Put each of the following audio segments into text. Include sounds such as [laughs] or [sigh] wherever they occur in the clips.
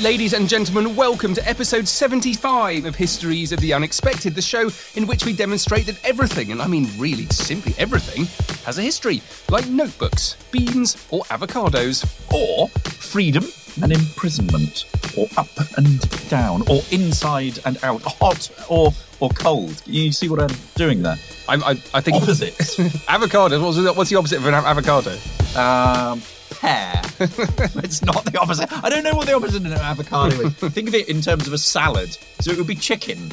Ladies and gentlemen, welcome to episode 75 of Histories of the Unexpected, the show in which we demonstrate that everything, and I mean really simply everything, has a history, like notebooks, beans, or avocados, or freedom and imprisonment, or up and down, or inside and out, hot or or cold. You see what I'm doing there? I, I, I think Opposites. [laughs] avocados. What's the, what's the opposite of an avocado? um, pear. [laughs] it's not the opposite. I don't know what the opposite of an avocado is. [laughs] Think of it in terms of a salad. So it would be chicken,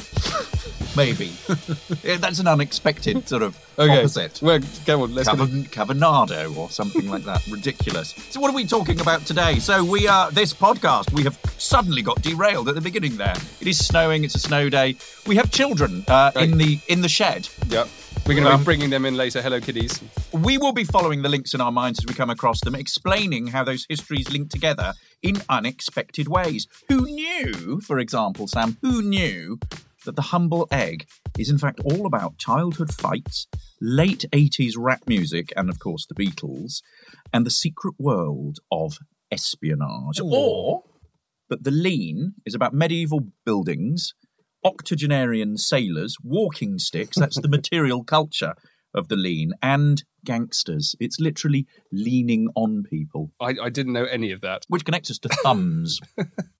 maybe. [laughs] Yeah, That's an unexpected sort of opposite. Well, go on. Let's go. Cavan- Cavernado or something like that. Ridiculous. So, what are we talking about today? So, we are this podcast. We have suddenly got derailed at the beginning. There, it is snowing. It's a snow day. We have children uh, in the in the shed. Yep. We're going to Um, be bringing them in later. Hello, kiddies. We will be following the links in our minds as we come across them, explaining how those histories link together in unexpected ways. Who knew, for example, Sam, who knew that the humble egg is in fact all about childhood fights, late 80s rap music, and of course the Beatles, and the secret world of espionage? Or that the lean is about medieval buildings, octogenarian sailors, walking sticks, that's the material culture of the lean, and gangsters. It's literally leaning on people, I, I didn't know any of that. which connects us to thumbs.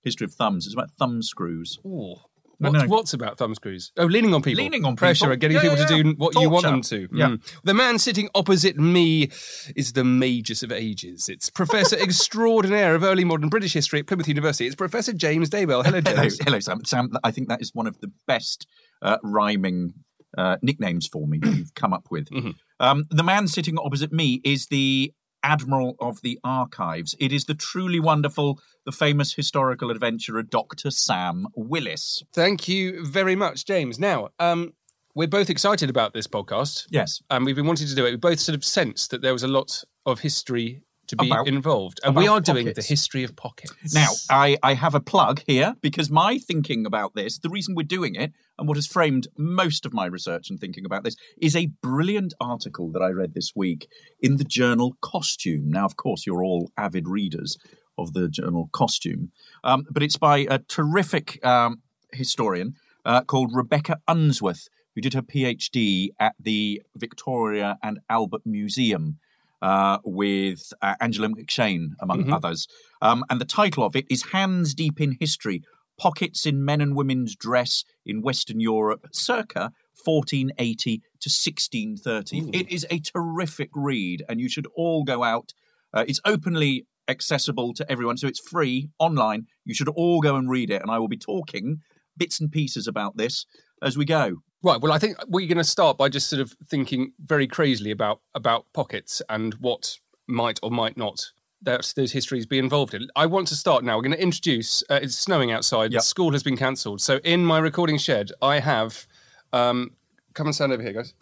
History of thumbs. It's about thumb screws. Ooh. What, no. What's about thumb screws? Oh, leaning on people. Leaning on Pressure people. and getting Yeah, people yeah, to do what you want them to. Yeah. Mm. The man sitting opposite me is the magus of ages. It's Professor [laughs] Extraordinaire of Early Modern British History at Plymouth University. It's Professor James Daybell. Hello, Hello, James. hello, Sam. Sam, I think that is one of the best uh, rhyming uh, nicknames for me that you've come up with. Mhm. Um, the man sitting opposite me is the Admiral of the Archives. It is the truly wonderful, the famous historical adventurer, Dr. Sam Willis. Thank you very much, James. Now, um, we're both excited about this podcast. Yes. and we've been wanting to do it. We both sort of sensed that there was a lot of history to be About- involved, and we are doing the history of pockets. Now, I, I have a plug here because my thinking about this, the reason we're doing it, and what has framed most of my research and thinking about this, is a brilliant article that I read this week in the journal Costume. Now, of course, you're all avid readers of the journal Costume, um, but it's by a terrific um, historian uh, called Rebecca Unsworth, who did her PhD at the Victoria and Albert Museum uh, with uh, Angela McShane, among Mhm. others. Um, and the title of it is Hands Deep in History Pockets in Men and Women's Dress in Western Europe, circa 1480 to 1630. Ooh. It is a terrific read, and you should all go out. Uh, it's openly accessible to everyone, so it's free online. You should all go and read it, and I will be talking bits and pieces about this as we go. Right. Well, I think we're going to start by just sort of thinking very crazily about about pockets and what might or might not that those histories be involved in. I want to start now. We're going to introduce. Uh, it's snowing outside. Yep. School has been cancelled. So in my recording shed, I have. Um, come and stand over here, guys.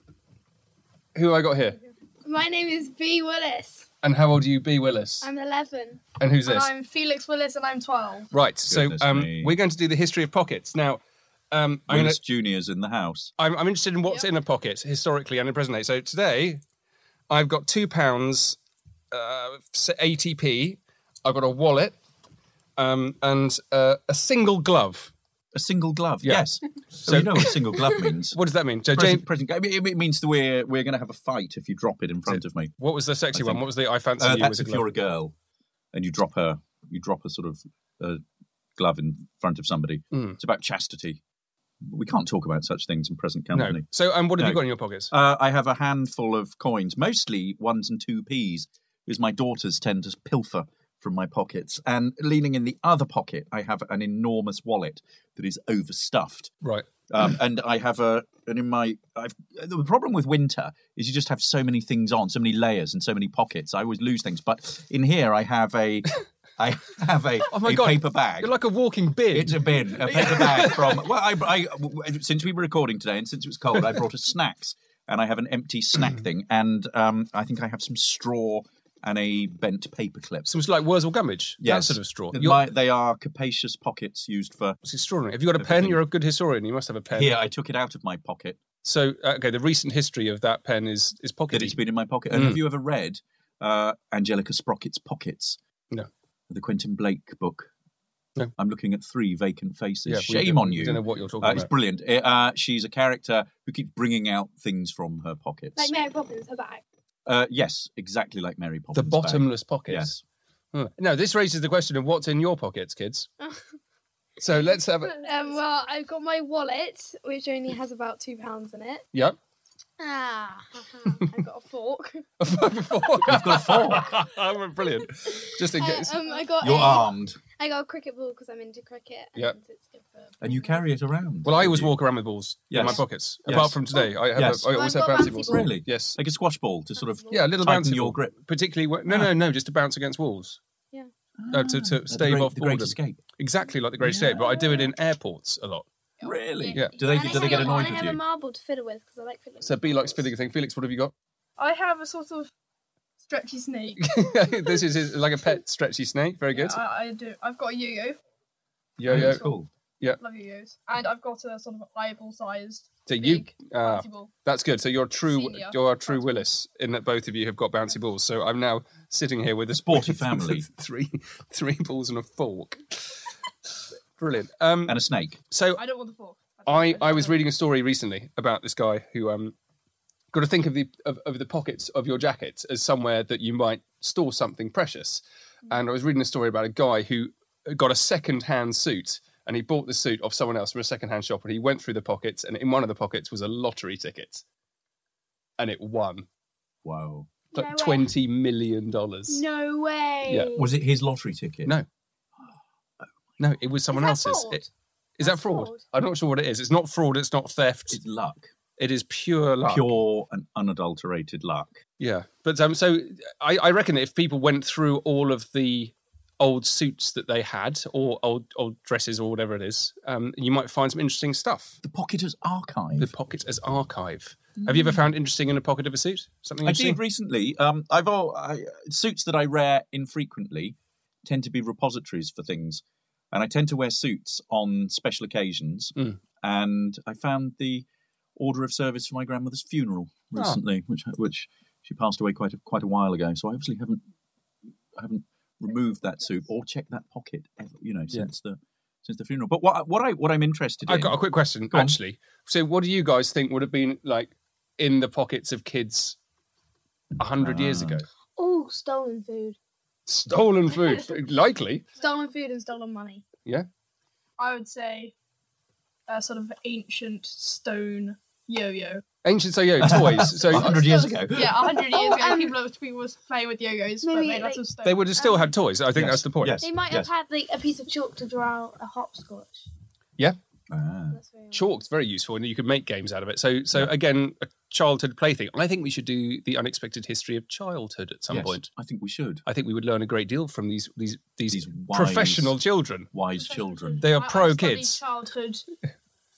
Who have I got here? My name is B Willis. And how old are you, B. Willis? I'm 11. and who's And this? I'm Felix Willis and I'm 12. Right. So um, we're going to do the history of pockets now. Um, I'm, gonna, Junior's in the house. I'm, I'm interested in what's Yep. in a pocket historically and in present day. So today, I've got two pounds, uh, eighty p. I've got a wallet, um, and uh, a single glove. A single glove, Yeah. yes. So, So- you know what a single glove means. [laughs] What does that mean? So Present, James, present, it means that we're we're going to have a fight if you drop it in front of me. what was the sexy I one? What was the I fancy Uh, you that's with if a you're a girl and you drop her, you drop a sort of uh, glove in front of somebody. Mm. It's about chastity. We can't talk about such things in present company. No. So um, what have you got in your pockets? Uh, I have a handful of coins, mostly ones and two p's, because my daughters tend to pilfer from my pockets. And leaning in the other pocket, I have an enormous wallet that is overstuffed. Right. Um, and I have a, and in my, I've, the problem with winter is you just have so many things on, so many layers and so many pockets. I always lose things. But in here, I have a, [laughs] I have a, Oh my a God. paper bag. You're like a walking bin. It's a bin, a paper bag from. [laughs] Well, I, I, since we were recording today and since it was cold, I brought us snacks, and I have an empty snack thing, and um, I think I have some straw and a bent paper clip. Some like Wurzel Gummidge. That sort of straw. My- they are capacious pockets used for. it's extraordinary. Have you got a pen? You're a good historian. You must have a pen. Here, I took it out of my pocket. So, uh, okay, the recent history of that pen is is That it's been in my pocket. And Mm. have you ever read uh, Angelica Sprocket's Pockets? No. The Quentin Blake book. No. I'm looking at three vacant faces. Yeah, Shame on we you. don't know what you're talking Uh, it's about. brilliant. Uh, she's a character who keeps bringing out things from her pockets. Like Mary Poppins, her bag. Uh, yes, exactly like Mary Poppins. The bag. bottomless pockets. Yes. Huh. No, this raises the question of what's in your pockets, kids. [laughs] so let's have a. Um, well, I've got my wallet, which only has about two pounds in it. Yep. Ah, [laughs] I've got a fork. [laughs] A fork. You've got a fork. [laughs] oh, brilliant. Just in Uh, case. um, I got You're a, armed, I got a cricket ball because I'm into cricket. Yep. And it's good for and you carry it around. well, I always You- walk around with balls in my pockets. Yes. Apart from today, I have. Yes. A, I always I've have got bouncy bouncy balls. balls. Really? Yes. like a squash ball to sort of. Yeah, a little Tighten bouncy your ball. grip. Particularly when, no, no, no, just to bounce against walls. Yeah. Uh, to to the stave great, off the great boredom. escape. Exactly like the Great Escape, but I do it in airports a lot. Really? Yeah. Do they And do they get have- annoyed and I with have you? a marble to fiddle with because I like fiddling. So with B likes marbles. fiddling thing. Felix, what have you got? I have a sort of stretchy snake. [laughs] this is his, like a pet stretchy snake. Very good. Yeah, I, I do. I've got a yo-yo. Yo yo. Cool. Yeah. Love yo-yos, and I've got a sort of eyeball-sized So you, big ah, bouncy ball. that's good. So you're true. Senior. You're a true Willis in that both of you have got bouncy balls. So I'm now sitting here with a Sporty [laughs] family. three three balls and a fork. Brilliant. Um, And a snake. so I don't want the fork. I, I was reading a story recently about this guy who um got to think of the of, of the pockets of your jacket as somewhere that you might store something precious. And I was reading a story about a guy who got a second-hand suit and he bought the suit off someone else from a second-hand shop and he went through the pockets and in one of the pockets was a lottery ticket. And it won Wow. like No twenty million dollars. No way. Yeah. Was it his lottery ticket? No. No, it was someone that else's. fraud? It- Is that fraud? fraud. I'm not sure what it is. It's not fraud. It's not theft. It's luck. It is pure luck. Pure and unadulterated luck. Yeah, but um, so I, I reckon that if people went through all of the old suits that they had, or old old dresses, or whatever it is, um, you might find some interesting stuff. The pocket as archive. The pocket as archive. Have you ever found interesting in a pocket of a suit? Something I interesting? did recently. Um, I've all I, suits that I wear infrequently tend to be repositories for things, and I tend to wear suits on special occasions. Mm. And I found the order of service for my grandmother's funeral Ah. recently, which which she passed away quite a, quite a while ago. So I obviously haven't haven't removed that suit or checked that pocket, ever, you know, Yeah. since the since the funeral. But what what I what I'm interested in, I've got a quick question, Go on. actually. So, what do you guys think would have been like in the pockets of kids a hundred years Ah. ago? Oh, stolen food. Stolen food, [laughs] likely. Stolen food and stolen money. Yeah. I would say a sort of ancient stone yo-yo. Ancient [laughs] so yo toys. So hundred years ago. Yeah, a hundred years Oh, ago, um, people, were- people was playing with yo-yos, but maybe, made out like- of stone. they would have still Um, had toys. I think Yes, that's the point. yes. They might yes. have had like a piece of chalk to draw a hopscotch. Ah. That's very Chalk's very useful, and you could make games out of it. So, so again, a childhood plaything. I think we should do the unexpected history of childhood at some Yes, point. I think we should. I think we would learn a great deal from these these these, These wise- professional children. Wise children. They are I- I pro studied kids. childhood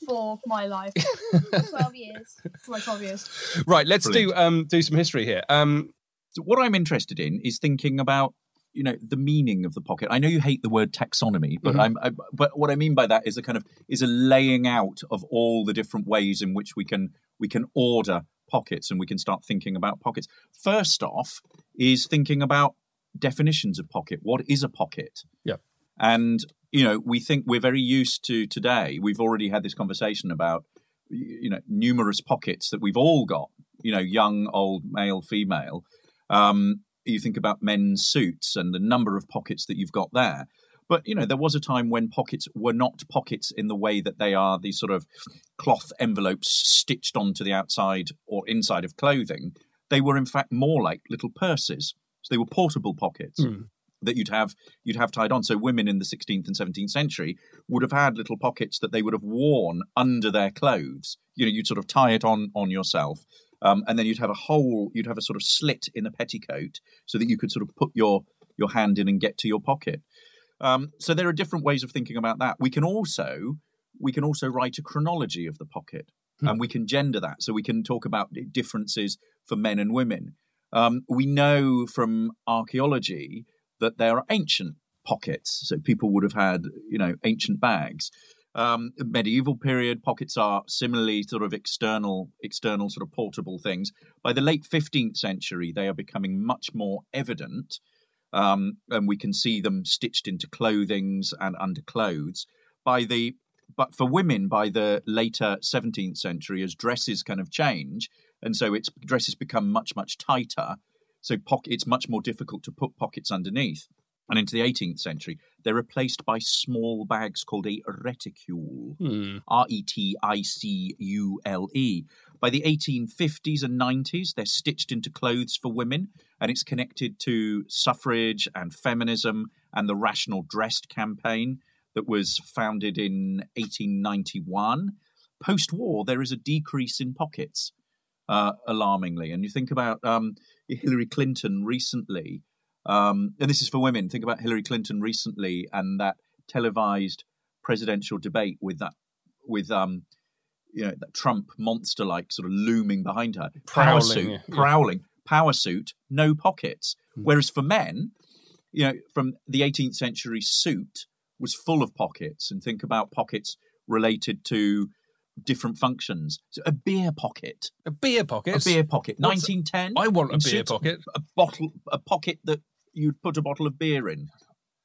for my life, [laughs] Twelve years. for my 12 years. Right, let's Brilliant. do um do some history here. Um, So what I'm interested in is thinking about you know the meaning of the pocket. I know you hate the word taxonomy, but Mhm. I'm I, but what I mean by that is a kind of is a laying out of all the different ways in which we can we can order pockets and we can start thinking about pockets. First off is thinking about definitions of pocket. What is a pocket? Yeah. And you know, we think we're very used to today. We've already had this conversation about you know numerous pockets that we've all got. You know, young, old, male, female. Um, you think about men's suits and the number of pockets that you've got there. But you know, there was a time when pockets were not pockets in the way that they are these sort of cloth envelopes stitched onto the outside or inside of clothing. They were in fact more like little purses. So they were portable pockets. Hmm. that you'd have you'd have tied on. So women in the 16th and 17th century would have had little pockets that they would have worn under their clothes. You know, you'd sort of tie it on on yourself, um, and then you'd have a hole. You'd have a sort of slit in the petticoat so that you could sort of put your your hand in and get to your pocket. Um, so there are different ways of thinking about that. We can also we can also write a chronology of the pocket, Hmm. and we can gender that. So we can talk about differences for men and women. Um, we know from archaeology that there are ancient pockets. So people would have had, you know, ancient bags. Um, medieval period pockets are similarly sort of external, external sort of portable things. By the late 15th century, they are becoming much more evident, um, and we can see them stitched into clothings and under clothes. By the but for women, by the later 17th century, as dresses kind of change, and so its dresses become much much tighter, so pocket, it's much more difficult to put pockets underneath. And into the 18th century, they're replaced by small bags called a reticule. Hmm. R E T I C U L E. By the 1850s and 90s, they're stitched into clothes for women, and it's connected to suffrage and feminism and the Rational Dressed campaign that was founded in 1891. Post war, there is a decrease in pockets, uh, alarmingly. And you think about um, Hillary Clinton recently, um, and this is for women. Think about Hillary Clinton recently and that televised presidential debate with that with um you know that Trump monster like sort of looming behind her. Power Prowling, suit yeah, prowling. Power suit no pockets. Mm. whereas for men you know from the 18th century suit was full of pockets. And think about pockets related to different functions. So a beer pocket. A beer pocket. a beer pocket. 1910 I want a beer suits, pocket. a bottle a pocket that you'd put a bottle of beer in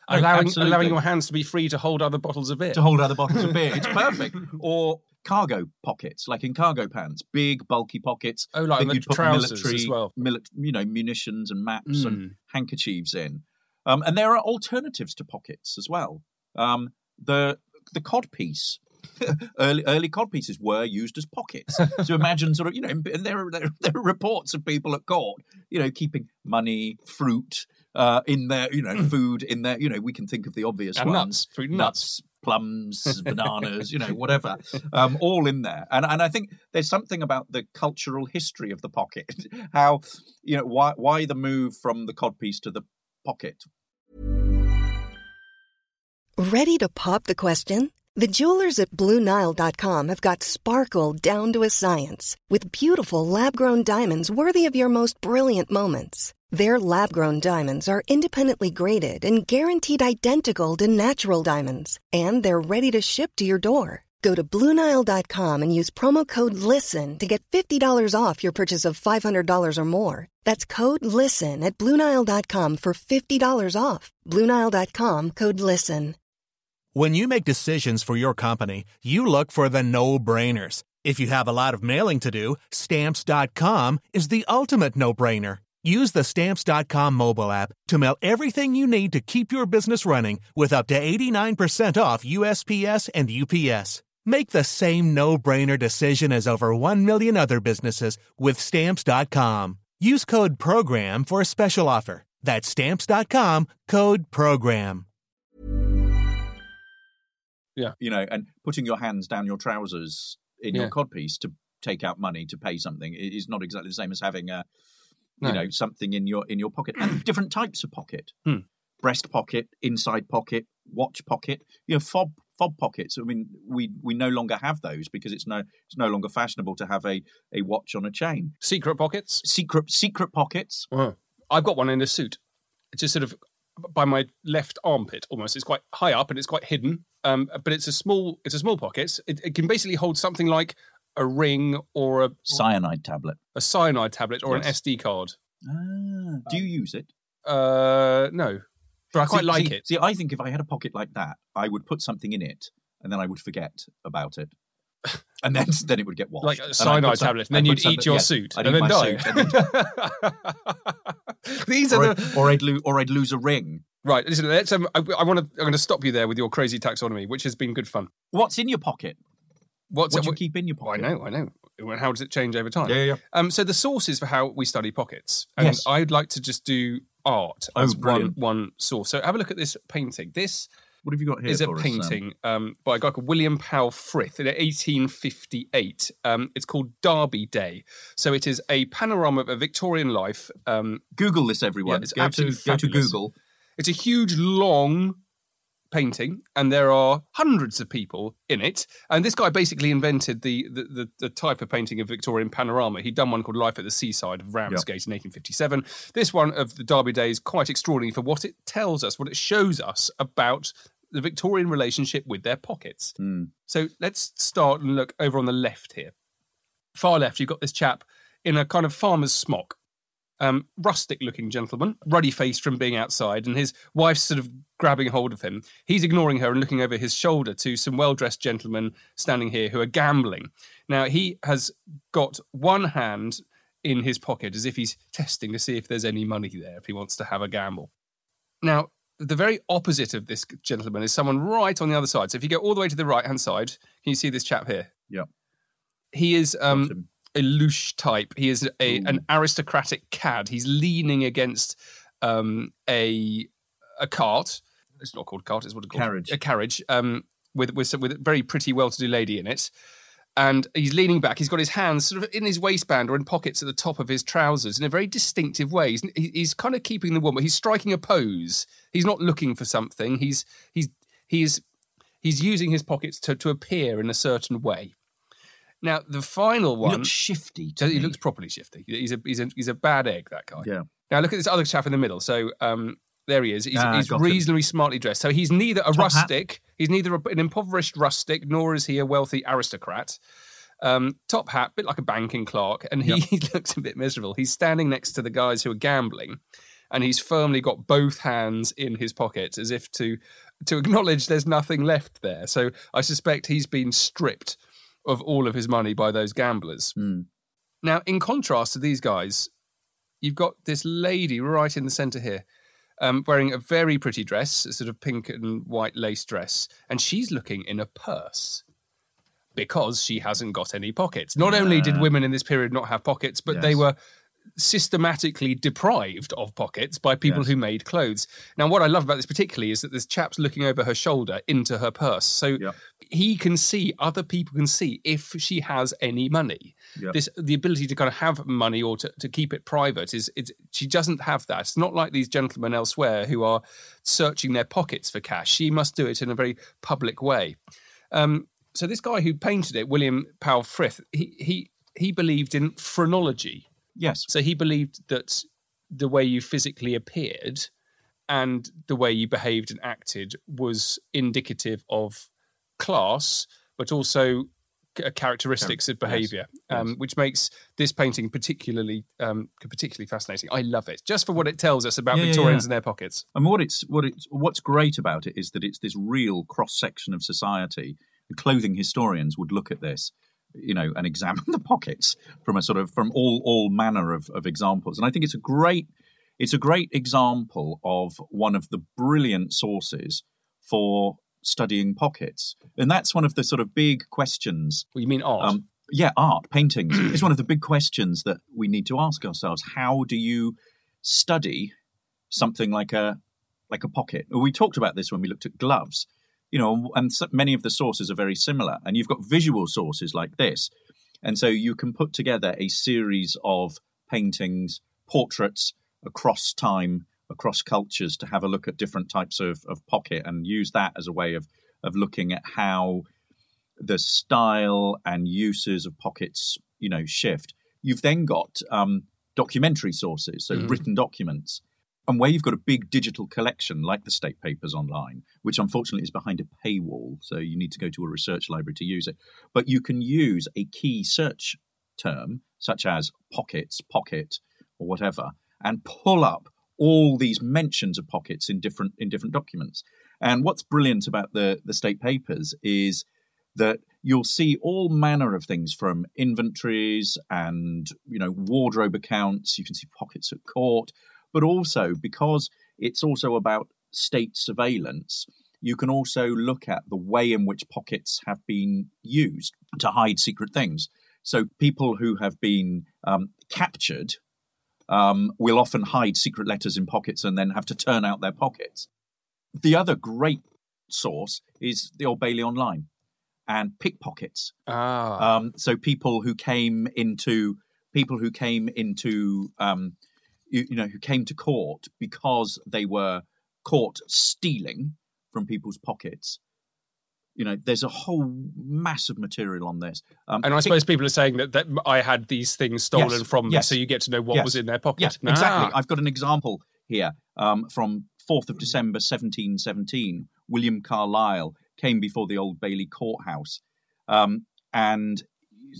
Allowing, absolutely. allowing your hands to be free to hold other bottles of beer. to hold other bottles of beer. [laughs] It's perfect. Or cargo pockets, like in cargo pants, big bulky pockets. Oh, like that the you'd put trousers military, as well. milit- you know, munitions and maps and Mm. handkerchiefs in. Um, and there are alternatives to pockets as well. Um, the the codpiece. [laughs] early early codpieces were used as pockets. [laughs] so imagine sort of you know, and there are, there, are- there are reports of people at court, you know, keeping money, fruit uh, in their, you know, food in their, you know, we can think of the obvious And ones nuts. Fruit and nuts. nuts, plums, [laughs] bananas, you know, whatever, um, all in there. And and I think there's something about the cultural history of the pocket, [laughs] how you know why why the move from the codpiece to the pocket. Ready to pop the question? The jewelers at BlueNile.com have got sparkle down to a science with beautiful lab grown diamonds worthy of your most brilliant moments. Their lab grown diamonds are independently graded and guaranteed identical to natural diamonds, and they're ready to ship to your door. Go to BlueNile.com and use promo code LISTEN to get $50 off your purchase of $500 or more. That's code LISTEN at BlueNile.com for $50 off. BlueNile.com code LISTEN. When you make decisions for your company, you look for the no brainers. If you have a lot of mailing to do, stamps.com is the ultimate no brainer. Use the stamps.com mobile app to mail everything you need to keep your business running with up to 89% off USPS and UPS. Make the same no brainer decision as over 1 million other businesses with stamps.com. Use code PROGRAM for a special offer. That's stamps.com code PROGRAM. Yeah. You know, and putting your hands down your trousers in Yeah. your codpiece to take out money to pay something is not exactly the same as having a you know something in your in your pocket and [clears throat] different types of pocket Hmm. breast pocket inside pocket watch pocket you know fob fob pockets i mean we we no longer have those because it's no it's no longer fashionable to have a a watch on a chain Secret pockets. secret secret pockets. I've got one in a suit. It's just sort of by my left armpit almost. It's quite high up and it's quite hidden. Um, but it's a small it's a small pocket. It, it can basically hold something like a ring or a, cyanide tablet a cyanide tablet or Yes. an SD card. ah, do you use it Uh, no, but I quite See- like see- it. see i think if i had a pocket like that i would put something in it and then i would forget about it [laughs] and then then it would get washed Like a cyanide some- tablet, and then you'd eat your yes, suit I'd and eat then die. suit and then- [laughs] These or, are I'd, the or I'd lose or I'd lose a ring. right. Listen, let's. Um, I, I want to. I'm going to stop you there with your crazy taxonomy, which has been good fun. What's in your pocket? What's what do you keep in your Oh, I know, I know. How does it change over time? Yeah, yeah, yeah. Um, so the sources for how we study pockets, and Yes. I'd like to just do art Oh, as one, brilliant. one source. So have a look at this painting. This What have you got here? is a painting um, by a guy called William Powell Frith in 1858. Um, it's called Derby Day. So it is a panorama of a Victorian life. Um, Google this, everyone. Yeah, it's go to go to. Google. it's a huge, long painting, and there are hundreds of people in it. And this guy basically invented the the, the, the type of painting of Victorian panorama. He'd done one called Life at the Seaside of Ramsgate in 1857. This one of the Derby Day is quite extraordinary for what it tells us, what it shows us about the Victorian relationship with their pockets. Hmm. So let's start and look over on the left here. Far left, you've got this chap in a kind of farmer's smock um, rustic looking gentleman, ruddy faced from being outside, and his wife's sort of grabbing hold of him. He's ignoring her and looking over his shoulder to some well dressed gentlemen standing here who are gambling. Now, he has got one hand in his pocket as if he's testing to see if there's any money there, if he wants to have a gamble. Now, the very opposite of this gentleman is someone right on the other side. So if you go all the way to the right hand side, can you see this chap here? Yeah. He is um. A louche type. He is a, an aristocratic cad. He's leaning against um, a a cart. It's not called cart. It's what it's called. Carriage. A carriage. Um, with with some- with a very pretty, well-to-do lady in it. And he's leaning back. He's got his hands sort of in his waistband or in pockets at the top of his trousers in a very distinctive way. He's, he's kind of keeping the woman. He's striking a pose. He's not looking for something. He's he's he's he's using his pockets to, to appear in a certain way. Now, the final He one. looks shifty. He me. looks properly shifty. He's a he's a he's a bad egg. That guy. Yeah. Now look at this other chap in the middle. So um, there he is. He's, Ah, he's got him. reasonably smartly dressed. So he's neither a Top hat. rustic. He's neither a, an impoverished rustic nor is he a wealthy aristocrat. Um, top hat, bit like a banking clerk, and he [laughs] looks a bit miserable. He's standing next to the guys who are gambling, and he's firmly got both hands in his pockets as if to to acknowledge there's nothing left there. So I suspect he's been stripped of all of his money by those gamblers. Hmm. Now, in contrast to these guys, you've got this lady right in the centre here, um, wearing a very pretty dress, a sort of pink and white lace dress, and she's looking in a purse because she hasn't got any pockets. Not only did women in this period not have pockets, but they were systematically deprived of pockets by people Yes. who made clothes. Now, what I love about this particularly is that this chap's looking over her shoulder into her purse. So Yep. He can see, other people can see if she has any money. Yep. This the ability to kind of have money or to, to keep it private is it's, she doesn't have that. It's not like these gentlemen elsewhere who are searching their pockets for cash. She must do it in a very public way. Um, so this guy who painted it, William Powell Frith, he he he believed in phrenology. Yes. So he believed that the way you physically appeared and the way you behaved and acted was indicative of class, but also characteristics of Yes, behaviour, um, yes. which makes this painting particularly um, particularly fascinating. I love it just for what it tells us about Yeah, yeah, Victorians yeah. and their pockets. And what it's what it's what's great about it is that it's this real cross section of society. And clothing historians would look at this, you know, and examine [laughs] the pockets from a sort of from all all manner of, of examples. And I think it's a great it's a great example of one of the brilliant sources for studying pockets. And that's one of the sort of big questions Well, you mean art? um, yeah, art, paintings [clears throat] is one of the big questions that we need to ask ourselves. How do you study something like a like a pocket? We talked about this when we looked at gloves, you know, and so many of the sources are very similar. And you've got visual sources like this, and so you can put together a series of paintings, portraits across time, across cultures, to have a look at different types of, of pocket and use that as a way of of looking at how the style and uses of pockets, you know, shift. You've then got um, documentary sources, so Mhm. written documents, and where you've got a big digital collection like the state papers online, which unfortunately is behind a paywall, so you need to go to a research library to use it. But you can use a key search term such as pockets, pocket, or whatever, and pull up all these mentions of pockets in different in different documents. And what's brilliant about the the state papers is that you'll see all manner of things from inventories and you know wardrobe accounts. You can see pockets at court. But also because it's also about state surveillance you can also look at the way in which pockets have been used to hide secret things. So people who have been um, captured um, will often hide secret letters in pockets and then have to turn out their pockets. The other great source is the Old Bailey Online and pickpockets. Ah. Um, so people who came into people who came into um, you, you know who came to court because they were caught stealing from people's pockets. You know, there's a whole mass of material on this. Um, and I suppose people are saying that, that I had these things stolen Yes, from me, yes. so you get to know what Yes. was in their pocket. Exactly. Ah. I've got an example here um, from 4th of December 1717. William carlyle came before the Old Bailey courthouse. Um, and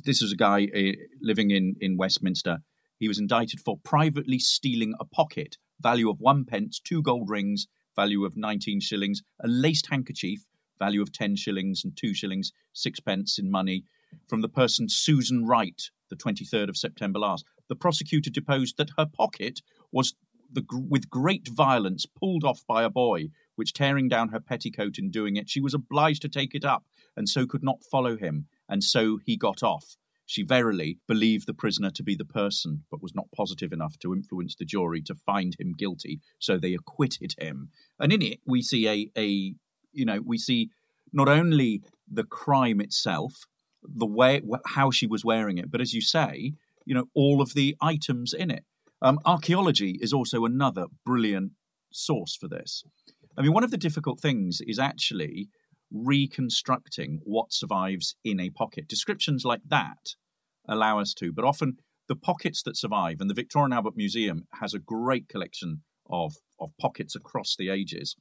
this was a guy uh, living in, in Westminster. He was indicted for privately stealing a pocket, value of one pence, two gold rings, value of 19 shillings, a laced handkerchief, value of 10 shillings and two shillings, sixpence in money, from the person Susan Wright, the 23rd of September last. The prosecutor deposed that her pocket was the, with great violence pulled off by a boy, which tearing down her petticoat in doing it, she was obliged to take it up, and so could not follow him, and so he got off. She verily believed the prisoner to be the person, but was not positive enough to influence the jury to find him guilty, so they acquitted him. And in it, we see a, a you know, we see not only the crime itself, the way how she was wearing it, but as you say, you know, all of the items in it. Um, archaeology is also another brilliant source for this. I mean, one of the difficult things is actually reconstructing what survives in a pocket. Descriptions like that allow us to, but often the pockets that survive, and the Victoria and Albert Museum has a great collection of, of pockets across the ages,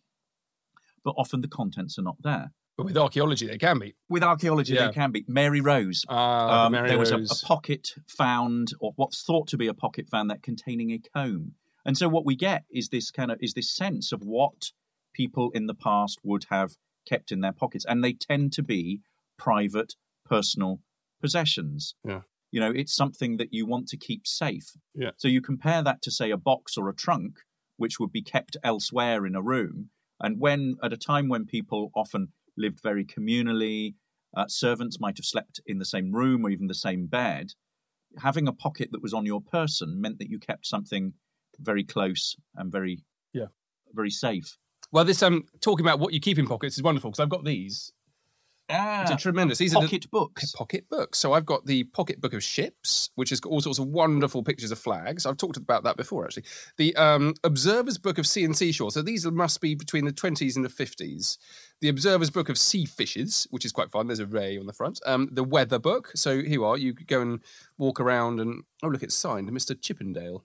but often the contents are not there. But with archaeology, they can be. With archaeology, Yeah. they can be. Mary Rose. Ah, Um, Mary there was a, a pocket found, or what's thought to be a pocket found, that containing a comb. And so what we get is this kind of is this sense of what people in the past would have kept in their pockets, and they tend to be private, personal possessions. Yeah. You know, it's something that you want to keep safe. Yeah. So you compare that to say a box or a trunk, which would be kept elsewhere in a room, and when at a time when people often lived very communally, uh, servants might have slept in the same room or even the same bed. Having a pocket that was on your person meant that you kept something very close and very, Yeah. very safe. Well, this um talking about what you keep in pockets is wonderful because I've got these. Ah, It's a tremendous. These are the pocket books. pocket books. So I've got the pocket book of ships, which has got all sorts of wonderful pictures of flags. I've talked about that before, actually. The um, Observer's Book of Sea and Seashore. So these must be between the 20s and the 50s. The Observer's Book of Sea Fishes, which is quite fun. There's a ray on the front. Um, the Weather Book. So here you are. You go and walk around and oh look, it's signed, Mr. Chippendale.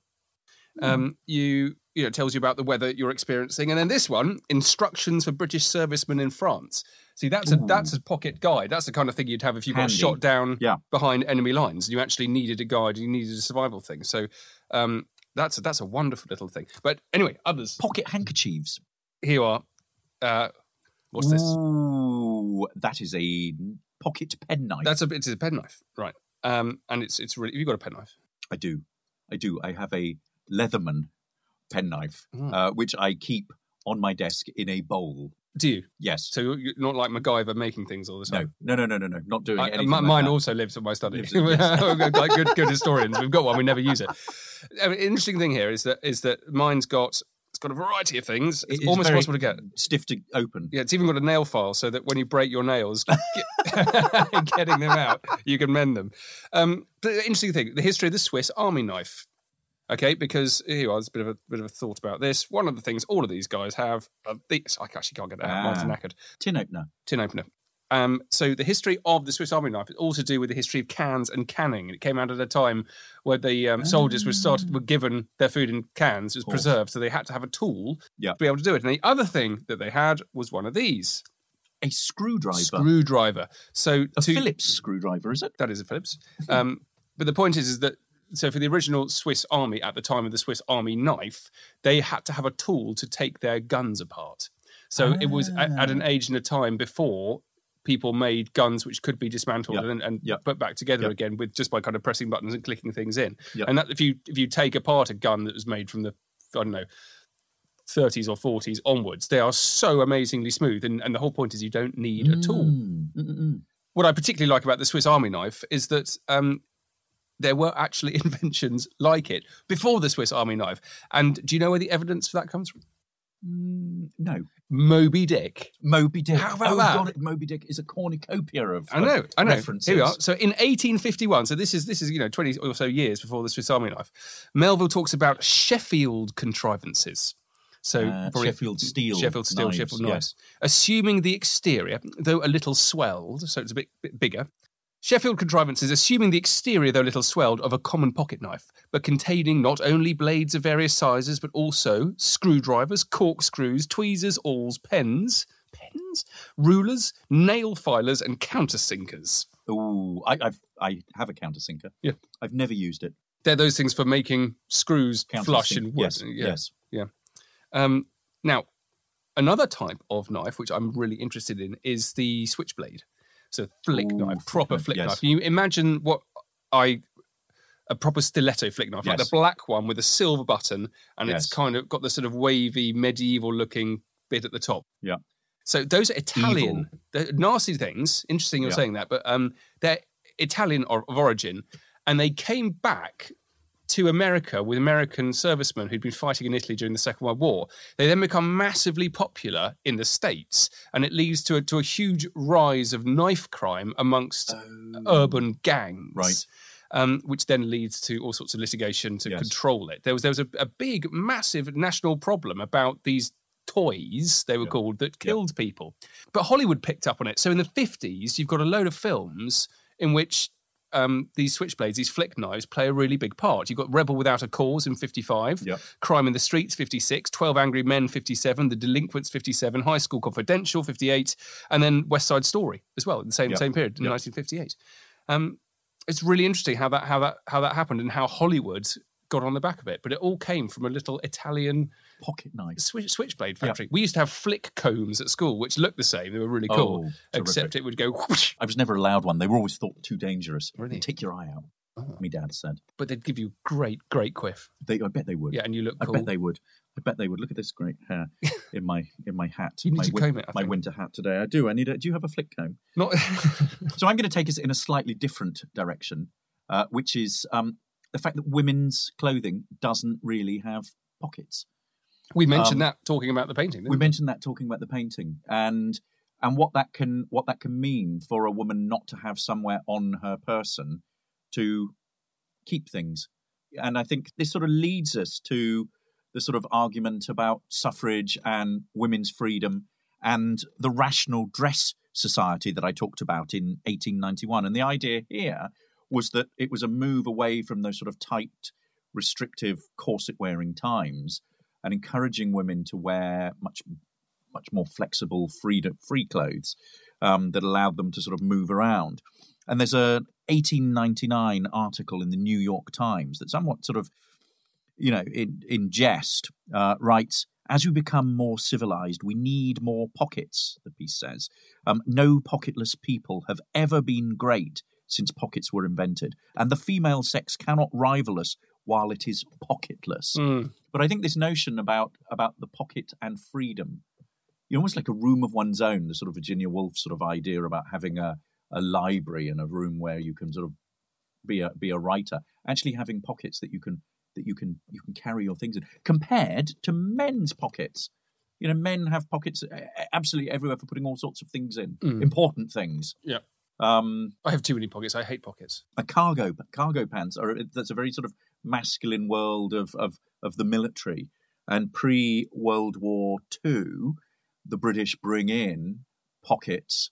Um, you you know tells you about the weather you're experiencing, and then this one, instructions for British servicemen in France. See, that's a that's a pocket guide. That's the kind of thing you'd have if you got Handy. shot down Yeah. behind enemy lines. You actually needed a guide. You needed a survival thing. So um, that's a, that's a wonderful little thing. But anyway, others. Pocket handkerchiefs. Here you are. Uh, what's this? Ooh, that is a pocket penknife. That's a it's a penknife, right? Um, and it's it's really. Have you got a penknife? I do. I do. I have a Leatherman penknife, Mm. uh, which I keep on my desk in a bowl. Do you? Yes. So you're not like MacGyver making things all the time. no, no, no, no, no. Not doing I- anything. mi- like mine that. also lives in my study. In- [laughs] yes. like good, good historians, we've got one. We never use it. I [laughs] mean, interesting thing here is that is that mine's got it's got a variety of things. It It's is almost possible to get. stiff to open. Yeah, it's even got a nail file so that when you break your nails, [laughs] get- getting them out, you can mend them. Um, the interesting thing: the history of the Swiss Army knife. Okay, because here you are, a bit of a bit of a thought about this. One of the things all of these guys have, uh, these, I actually can't get that out. Ah. knackered Tin opener. tin opener. Um, so the history of the Swiss Army knife is all to do with the history of cans and canning. It came out at a time where the um, soldiers were started were given their food in cans, it was preserved, so they had to have a tool Yeah. to be able to do it. And the other thing that they had was one of these A screwdriver. screwdriver. So a to, Phillips screwdriver, is it? that is a Phillips. Um, but the point is, is that so for the original Swiss Army at the time of the Swiss Army knife, they had to have a tool to take their guns apart. So it was at, at an Ah. age and a time before people made guns which could be dismantled Yep. and, and Yep. put back together Yep. again with just by kind of pressing buttons and clicking things in. And that if you if you take apart a gun that was made from the I don't know 30s or 40s onwards, they are so amazingly smooth. And, and the whole point is you don't need a tool Mm, mm, mm, mm. what I particularly like about the Swiss Army knife is that um, there were actually [laughs] inventions like it before the Swiss Army knife. And do you know where the evidence for that comes from? Mm, no. Moby Dick. Moby Dick. How about oh, that? God, Moby Dick is a cornucopia of I know, I know. references. Here we are. So in 1851, so this is this is you know 20 or so years before the Swiss Army knife. Melville talks about Sheffield contrivances. So Uh, Sheffield steel Sheffield steel, knives, Sheffield knives. Assuming the exterior, though a little swelled, so it's a bit, bit bigger. Sheffield contrivances, assuming the exterior, though little swelled, of a common pocket knife, but containing not only blades of various sizes, but also screwdrivers, corkscrews, tweezers, awls, pens, pens, rulers, nail filers, and countersinkers. Ooh, I, I've I have a countersinker. Yeah. I've never used it. They're those things for making screws flush in wood. Yes, yeah. yes. Yeah. Um, now, another type of knife, which I'm really interested in, is the switchblade. So flick Ooh, knife, proper flick yes. knife. Can you imagine what I a proper stiletto flick knife, like Yes. the black one with a silver button, and it's kind of got the sort of wavy medieval looking bit at the top. Yeah. So those are Italian, nasty things. Interesting you're Yeah. saying that, but um, they're Italian or, of origin, and they came back to America with American servicemen who'd been fighting in Italy during the Second World War. They then become massively popular in the States, and it leads to a, to a huge rise of knife crime amongst urban gangs. Oh. Right. Um, which then leads to all sorts of litigation to Yes. control it. There was there was a, a big, massive national problem about these toys they were Yeah. called that killed people. But Hollywood picked up on it. So in the fifties, you've got a load of films in which um, these switchblades, these flick knives, play a really big part. You've got Rebel Without a Cause in 55, Yep. Crime in the Streets 56, 12 Angry Men 57, The Delinquents 57, High School Confidential 58, and then West Side Story as well in the same Yep. same period in Yep. 1958. Um, it's really interesting how that how that how that happened and how Hollywood got on the back of it. But it all came from a little Italian Pocket knife. switch, switchblade factory. We used to have flick combs at school, which looked the same. They were really cool, Oh, except it would go whoosh, I was never allowed one. They were always thought too dangerous. Really? They'd Take your eye out. Oh. My dad said. but they'd give you great, great quiff. They, I bet they would. Yeah, and you look I bet they would. I bet they would. Look at this great hair [laughs] in my in my hat. You need my to comb it, I my think. winter hat today. I do. I need a. Do you have a flick comb? Not [laughs] So I'm going to take us in a slightly different direction, uh, which is um, the fact that women's clothing doesn't really have pockets. We mentioned Um, that talking about the painting. Didn't We mentioned that talking about the painting and and what that can what that can mean for a woman not to have somewhere on her person to keep things. And I think this sort of leads us to the sort of argument about suffrage and women's freedom and the rational dress society that I talked about in 1891. And the idea here was that it was a move away from those sort of tight, restrictive corset wearing times and encouraging women to wear much much more flexible, free free clothes um, that allowed them to sort of move around. And there's a 1899 article in the New York Times that somewhat sort of, you know, in in jest uh, writes. As we become more civilized, we need more pockets, the piece says. Um, no pocketless people have ever been great since pockets were invented, and the female sex cannot rival us while it is pocketless. Mm. But I think this notion about about the pocket and freedom, you almost like a room of one's own, the sort of Virginia Woolf sort of idea about having a, a library and a room where you can sort of be a be a writer, actually having pockets that you can that you can you can carry your things in, compared to men's pockets. You know, men have pockets absolutely everywhere for putting all sorts of things in, Mm. important things. Yeah. Um, I have too many pockets. I hate pockets. a cargo cargo pants are that's a very sort of masculine world of of of the military and pre World War Two, the British bring in pockets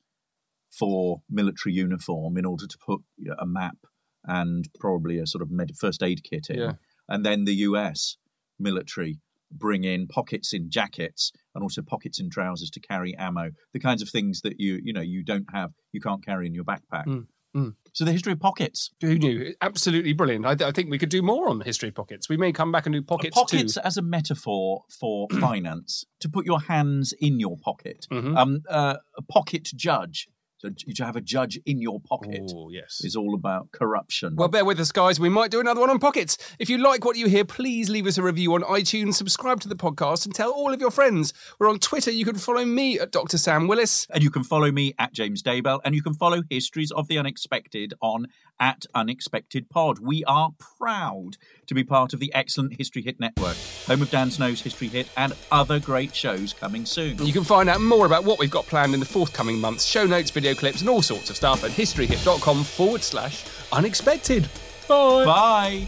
for military uniform in order to put a map and probably a sort of med- first aid kit in, Yeah. and then the U.S. military bring in pockets in jackets and also pockets in trousers to carry ammo, the kinds of things that you you know you don't have, you can't carry in your backpack. Mm, mm. So the history of pockets. Who knew? Absolutely brilliant. I, th- I think we could do more on the history of pockets. We may come back and do pockets, pockets too. as a metaphor for [clears throat] finance to put your hands in your pocket Mhm. um uh, a pocket judge so j- to have a judge in your pocket Oh, yes. is all about corruption Well, bear with us, guys. We might do another one on pockets. If you like what you hear, please leave us a review on iTunes, subscribe to the podcast, and tell all of your friends. We're on Twitter. You can follow me at Dr. Sam Willis. and you can follow me at James Daybell, and you can follow Histories of the Unexpected on at Unexpected Pod. We are proud to be part of the excellent History Hit Network, home of Dan Snow's History Hit and other great shows coming soon. You can find out more about what we've got planned in the forthcoming months, show notes, video clips, and all sorts of stuff at historyhit.com forward slash unexpected. Bye. Bye.